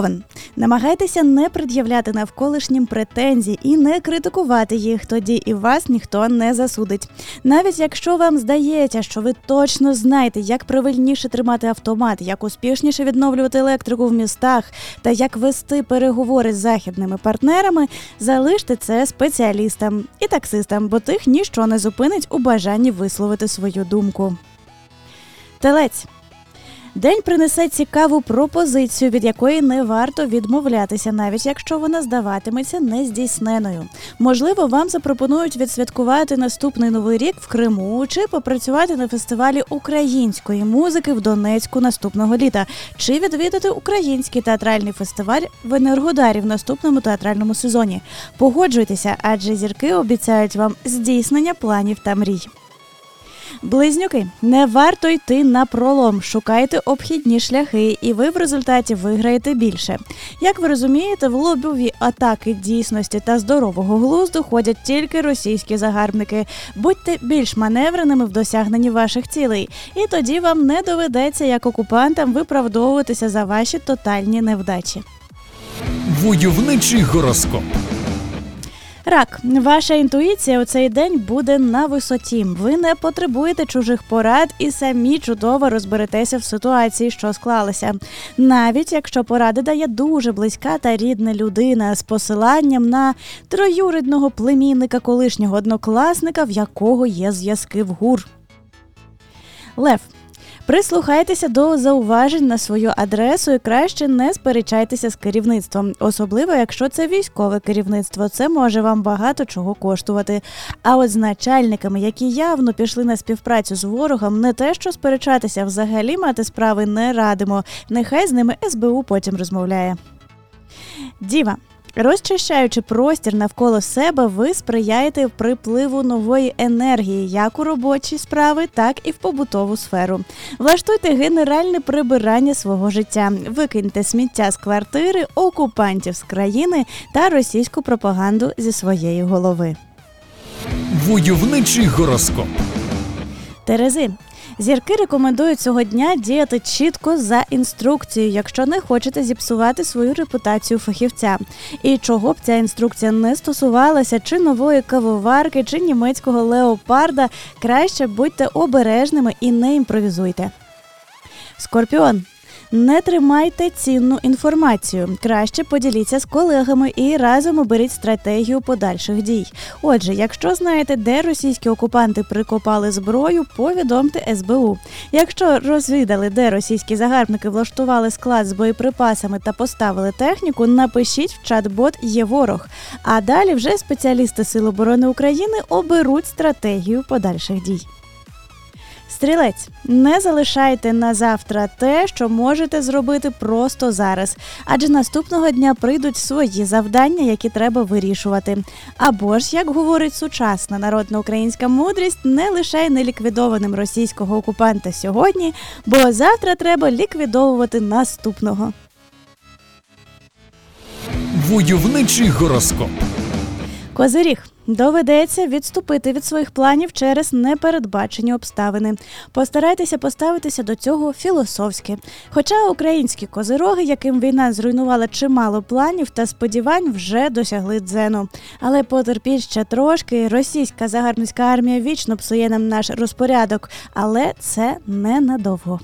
Овен. Намагайтеся не пред'являти навколишнім претензій і не критикувати їх, тоді і вас ніхто не засудить. Навіть якщо вам здається, що ви точно знаєте, як правильніше тримати автомат, як успішніше відновлювати електрику в містах та як вести переговори з західними партнерами, залиште це спеціалістам і таксистам, бо тих ніщо не зупинить у бажанні висловити свою думку. Телець. День принесе цікаву пропозицію, від якої не варто відмовлятися, навіть якщо вона здаватиметься нездійсненою. Можливо, вам запропонують відсвяткувати наступний новий рік в Криму чи попрацювати на фестивалі української музики в Донецьку наступного літа, чи відвідати український театральний фестиваль в Енергодарі в наступному театральному сезоні. Погоджуйтеся, адже зірки обіцяють вам здійснення планів та мрій. Близнюки, не варто йти на пролом, шукайте обхідні шляхи, і ви в результаті виграєте більше. Як ви розумієте, в лобові атаки дійсності та здорового глузду ходять тільки російські загарбники. Будьте більш маневреними в досягненні ваших цілей, і тоді вам не доведеться як окупантам виправдовуватися за ваші тотальні невдачі. Войовничий гороскоп. Рак, ваша інтуїція у цей день буде на висоті. Ви не потребуєте чужих порад і самі чудово розберетеся в ситуації, що склалася. Навіть якщо поради дає дуже близька та рідна людина з посиланням на троюрідного племінника колишнього однокласника, в якого є зв'язки в гур. Лев. Прислухайтеся до зауважень на свою адресу і краще не сперечайтеся з керівництвом, особливо якщо це військове керівництво. Це може вам багато чого коштувати. А от з начальниками, які явно пішли на співпрацю з ворогом, не те, що сперечатися, взагалі мати справи не радимо. Нехай з ними СБУ потім розмовляє. Діва. Розчищаючи простір навколо себе, ви сприяєте припливу нової енергії як у робочі справи, так і в побутову сферу. Влаштуйте генеральне прибирання свого життя, викиньте сміття з квартири, окупантів з країни та російську пропаганду зі своєї голови. Войовничий гороскоп. Терези. Зірки рекомендують цього дня діяти чітко за інструкцією, якщо не хочете зіпсувати свою репутацію фахівця. І чого б ця інструкція не стосувалася, чи нової кавоварки, чи німецького леопарда, краще будьте обережними і не імпровізуйте. Скорпіон. Не тримайте цінну інформацію. Краще поділіться з колегами і разом оберіть стратегію подальших дій. Отже, якщо знаєте, де російські окупанти прикопали зброю, повідомте СБУ. Якщо розвідали, де російські загарбники влаштували склад з боєприпасами та поставили техніку, напишіть в чат-бот є ворог. А далі вже спеціалісти Сил оборони України оберуть стратегію подальших дій. Стрілець, не залишайте на завтра те, що можете зробити просто зараз, адже наступного дня прийдуть свої завдання, які треба вирішувати. Або ж, як говорить сучасна народна українська мудрість, не лишай неліквідованим російського окупанта сьогодні, бо завтра треба ліквідовувати наступного. Войовничий гороскоп. Козиріг доведеться відступити від своїх планів через непередбачені обставини. Постарайтеся поставитися до цього філософськи. Хоча українські козироги, яким війна зруйнувала чимало планів та сподівань, вже досягли дзену. Але потерпіть ще трошки. Російська загарбницька армія вічно псує нам наш розпорядок, але це ненадовго.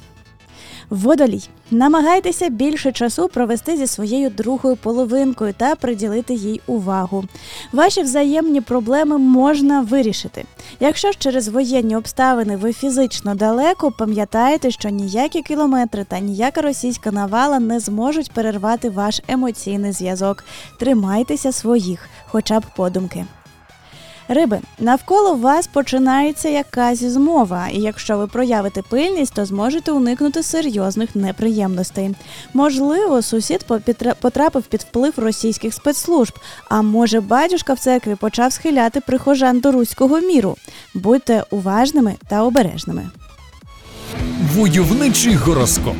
Водолій. Намагайтеся більше часу провести зі своєю другою половинкою та приділити їй увагу. Ваші взаємні проблеми можна вирішити. Якщо ж через воєнні обставини ви фізично далеко, пам'ятайте, що ніякі кілометри та ніяка російська навала не зможуть перервати ваш емоційний зв'язок. Тримайтеся своїх, хоча б подумки. Риби, навколо вас починається якась змова, і якщо ви проявите пильність, то зможете уникнути серйозних неприємностей. Можливо, сусід потрапив під вплив російських спецслужб, а може, батюшка в церкві почав схиляти прихожан до руського міру. Будьте уважними та обережними. Войовничий гороскоп.